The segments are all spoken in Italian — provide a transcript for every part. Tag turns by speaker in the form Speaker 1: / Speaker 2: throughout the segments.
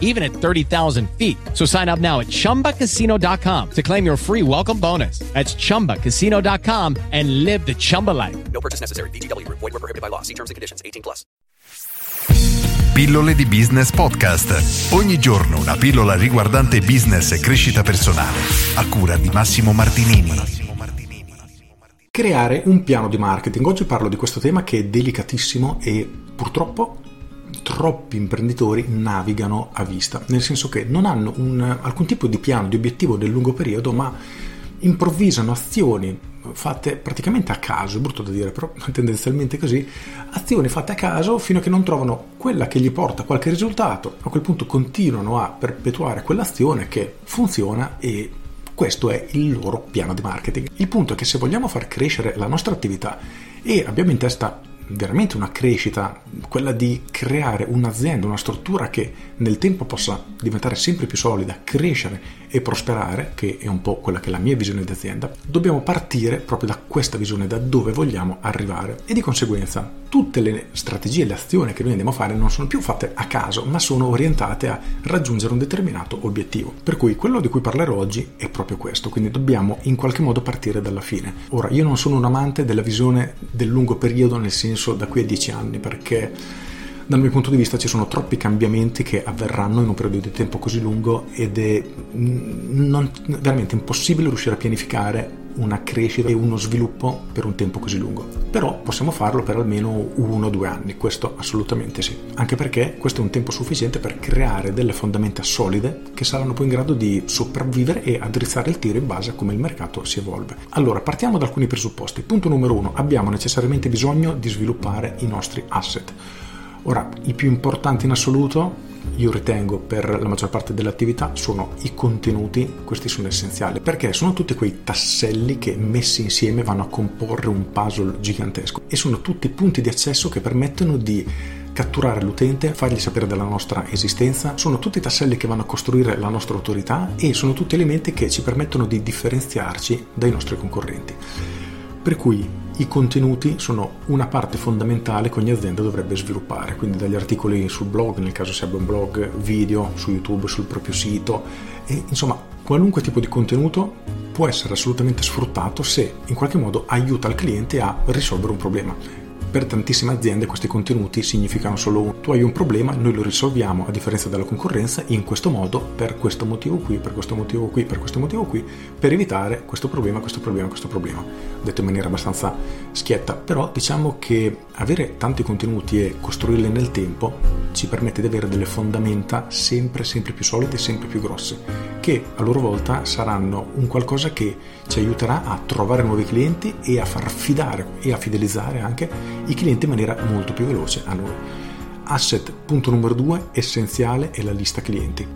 Speaker 1: even at 30,000 feet. So sign up now at chumbacasino.com to claim your free welcome bonus. That's chumbacasino.com and live the Chumba life.
Speaker 2: No purchase necessary. VGW Group. Void were prohibited by law. See terms and conditions. 18 plus.
Speaker 3: Pillole di Business Podcast. Ogni giorno una pillola riguardante business e crescita personale. A cura di Massimo Martinini.
Speaker 4: Creare un piano di marketing. Oggi parlo di questo tema che è delicatissimo e purtroppo troppi imprenditori navigano a vista, nel senso che non hanno un, alcun tipo di piano, di obiettivo del lungo periodo, ma improvvisano azioni fatte praticamente a caso, brutto da dire, però tendenzialmente così, azioni fatte a caso fino a che non trovano quella che gli porta qualche risultato, a quel punto continuano a perpetuare quell'azione che funziona e questo è il loro piano di marketing. Il punto è che se vogliamo far crescere la nostra attività e abbiamo in testa veramente una crescita, quella di creare un'azienda, una struttura che nel tempo possa diventare sempre più solida, crescere e prosperare, che è un po' quella che è la mia visione di azienda, dobbiamo partire proprio da questa visione, da dove vogliamo arrivare. E di conseguenza tutte le strategie, le azioni che noi andiamo a fare non sono più fatte a caso, ma sono orientate a raggiungere un determinato obiettivo. Per cui quello di cui parlerò oggi è proprio questo, quindi dobbiamo in qualche modo partire dalla fine. Ora, io non sono un amante della visione del lungo periodo, nel senso da qui a dieci anni, perché dal mio punto di vista ci sono troppi cambiamenti che avverranno in un periodo di tempo così lungo ed è non, veramente impossibile riuscire a pianificare una crescita e uno sviluppo per un tempo così lungo. Però possiamo farlo per almeno uno o due anni, questo assolutamente sì. Anche perché questo è un tempo sufficiente per creare delle fondamenta solide che saranno poi in grado di sopravvivere e addrizzare il tiro in base a come il mercato si evolve. Allora, partiamo da alcuni presupposti. Punto numero uno, abbiamo necessariamente bisogno di sviluppare i nostri asset. Ora, i più importanti in assoluto io ritengo per la maggior parte delle attività sono i contenuti, questi sono essenziali, perché sono tutti quei tasselli che messi insieme vanno a comporre un puzzle gigantesco e sono tutti punti di accesso che permettono di catturare l'utente, fargli sapere della nostra esistenza, sono tutti tasselli che vanno a costruire la nostra autorità e sono tutti elementi che ci permettono di differenziarci dai nostri concorrenti. Per cui i contenuti sono una parte fondamentale che ogni azienda dovrebbe sviluppare, quindi dagli articoli sul blog, nel caso sia un blog, video su YouTube, sul proprio sito, e insomma qualunque tipo di contenuto può essere assolutamente sfruttato se in qualche modo aiuta il cliente a risolvere un problema per tantissime aziende questi contenuti significano solo un tu hai un problema, noi lo risolviamo a differenza della concorrenza in questo modo, per questo motivo qui, per questo motivo qui, per questo motivo qui, per evitare questo problema, questo problema, questo problema. Detto in maniera abbastanza schietta, però diciamo che avere tanti contenuti e costruirli nel tempo ci permette di avere delle fondamenta sempre sempre più solide sempre più grosse, che a loro volta saranno un qualcosa che ci aiuterà a trovare nuovi clienti e a far fidare e a fidelizzare anche i clienti in maniera molto più veloce a noi. Asset punto numero due, essenziale, è la lista clienti.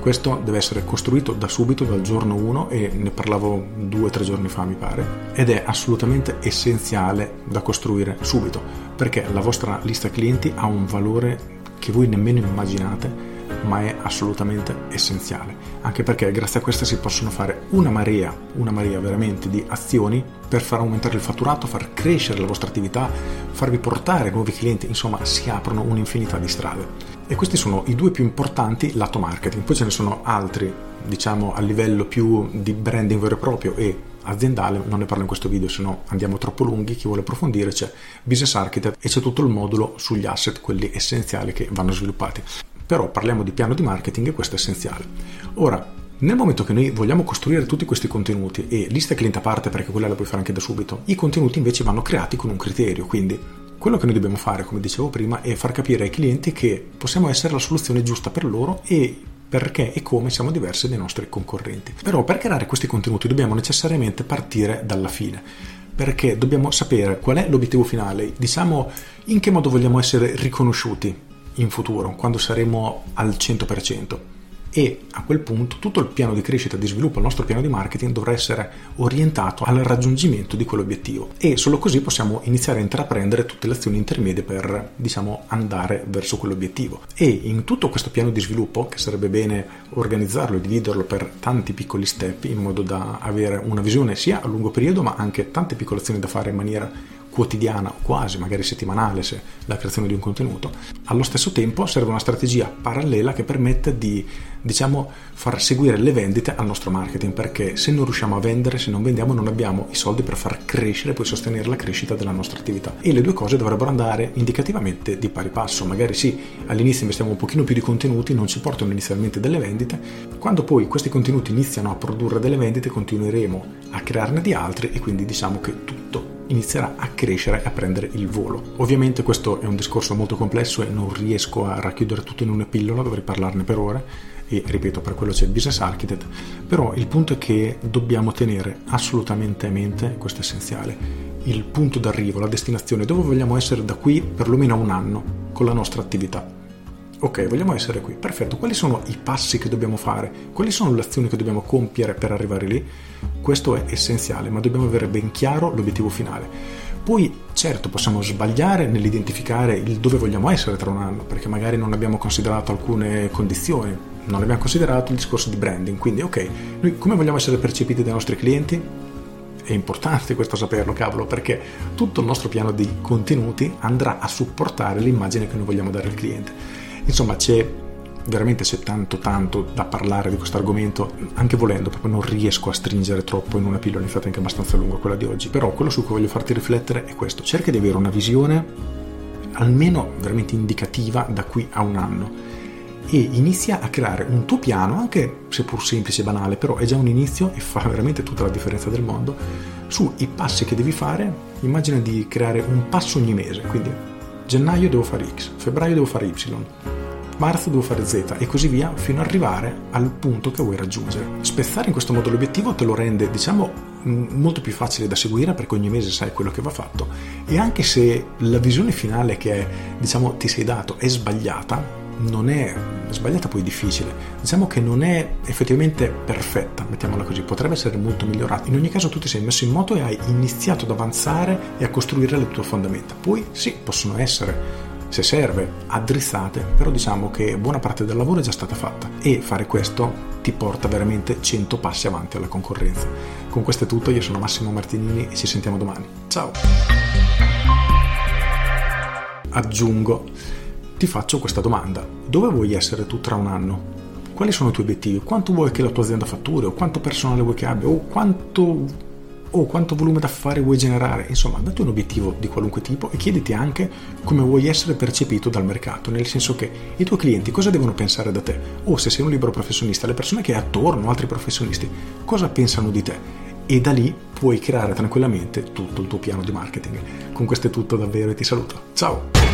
Speaker 4: Questo deve essere costruito da subito, dal giorno 1 e ne parlavo due o tre giorni fa mi pare, ed è assolutamente essenziale da costruire subito, perché la vostra lista clienti ha un valore che voi nemmeno immaginate ma è assolutamente essenziale, anche perché grazie a questa si possono fare una marea, una marea veramente di azioni per far aumentare il fatturato, far crescere la vostra attività, farvi portare nuovi clienti, insomma si aprono un'infinità di strade. E questi sono i due più importanti lato marketing, poi ce ne sono altri, diciamo a livello più di branding vero e proprio e aziendale, non ne parlo in questo video se no andiamo troppo lunghi, chi vuole approfondire c'è Business Architect e c'è tutto il modulo sugli asset, quelli essenziali che vanno sviluppati. Però parliamo di piano di marketing e questo è essenziale. Ora, nel momento che noi vogliamo costruire tutti questi contenuti e lista cliente a parte perché quella la puoi fare anche da subito, i contenuti invece vanno creati con un criterio, quindi quello che noi dobbiamo fare, come dicevo prima, è far capire ai clienti che possiamo essere la soluzione giusta per loro e perché e come siamo diversi dai nostri concorrenti. Però per creare questi contenuti dobbiamo necessariamente partire dalla fine perché dobbiamo sapere qual è l'obiettivo finale, diciamo in che modo vogliamo essere riconosciuti in futuro, quando saremo al 100%. e a quel punto tutto il piano di crescita, di sviluppo, il nostro piano di marketing dovrà essere orientato al raggiungimento di quell'obiettivo e solo così possiamo iniziare a intraprendere tutte le azioni intermedie per diciamo andare verso quell'obiettivo e in tutto questo piano di sviluppo che sarebbe bene organizzarlo e dividerlo per tanti piccoli step in modo da avere una visione sia a lungo periodo ma anche tante piccole azioni da fare in maniera quotidiana o quasi, magari settimanale se la creazione di un contenuto, allo stesso tempo serve una strategia parallela che permette di diciamo far seguire le vendite al nostro marketing perché se non riusciamo a vendere, se non vendiamo non abbiamo i soldi per far crescere e poi sostenere la crescita della nostra attività. E le due cose dovrebbero andare indicativamente di pari passo, magari sì all'inizio investiamo un pochino più di contenuti, non ci portano inizialmente delle vendite, quando poi questi contenuti iniziano a produrre delle vendite continueremo a crearne di altri e quindi diciamo che tutto inizierà a crescere e a prendere il volo. Ovviamente questo è un discorso molto complesso e non riesco a racchiudere tutto in una pillola, dovrei parlarne per ore e ripeto per quello c'è il business architect, però il punto è che dobbiamo tenere assolutamente a mente, questo essenziale, il punto d'arrivo, la destinazione, dove vogliamo essere da qui perlomeno a un anno con la nostra attività. Ok, vogliamo essere qui, perfetto, quali sono i passi che dobbiamo fare? Quali sono le azioni che dobbiamo compiere per arrivare lì? Questo è essenziale, ma dobbiamo avere ben chiaro l'obiettivo finale. Poi, certo, possiamo sbagliare nell'identificare il dove vogliamo essere tra un anno, perché magari non abbiamo considerato alcune condizioni, non abbiamo considerato il discorso di branding. Quindi, ok, noi come vogliamo essere percepiti dai nostri clienti? È importante questo saperlo, cavolo, perché tutto il nostro piano di contenuti andrà a supportare l'immagine che noi vogliamo dare al cliente. Insomma, c'è veramente c'è tanto tanto da parlare di questo argomento, anche volendo, proprio non riesco a stringere troppo in una pillola, infatti è anche abbastanza lunga quella di oggi, però quello su cui voglio farti riflettere è questo, cerca di avere una visione almeno veramente indicativa da qui a un anno e inizia a creare un tuo piano, anche seppur semplice e banale, però è già un inizio e fa veramente tutta la differenza del mondo, sui passi che devi fare, immagina di creare un passo ogni mese, quindi gennaio devo fare X, febbraio devo fare Y, marzo devo fare Z e così via fino ad arrivare al punto che vuoi raggiungere. Spezzare in questo modo l'obiettivo te lo rende, diciamo, molto più facile da seguire perché ogni mese sai quello che va fatto e anche se la visione finale che diciamo ti sei dato è sbagliata, non è sbagliata poi difficile, diciamo che non è effettivamente perfetta, mettiamola così, potrebbe essere molto migliorata. In ogni caso tu ti sei messo in moto e hai iniziato ad avanzare e a costruire le tue fondamenta. Poi sì, possono essere se serve, addrizzate, però diciamo che buona parte del lavoro è già stata fatta e fare questo ti porta veramente 100 passi avanti alla concorrenza. Con questo è tutto, io sono Massimo Martinini e ci sentiamo domani. Ciao! Aggiungo, ti faccio questa domanda, dove vuoi essere tu tra un anno? Quali sono i tuoi obiettivi? Quanto vuoi che la tua azienda fatturi? O quanto personale vuoi che abbia? O quanto o quanto volume d'affari vuoi generare, insomma, dati un obiettivo di qualunque tipo e chiediti anche come vuoi essere percepito dal mercato, nel senso che i tuoi clienti cosa devono pensare da te, o se sei un libero professionista, le persone che hai attorno, altri professionisti, cosa pensano di te. E da lì puoi creare tranquillamente tutto il tuo piano di marketing. Con questo è tutto davvero e ti saluto. Ciao!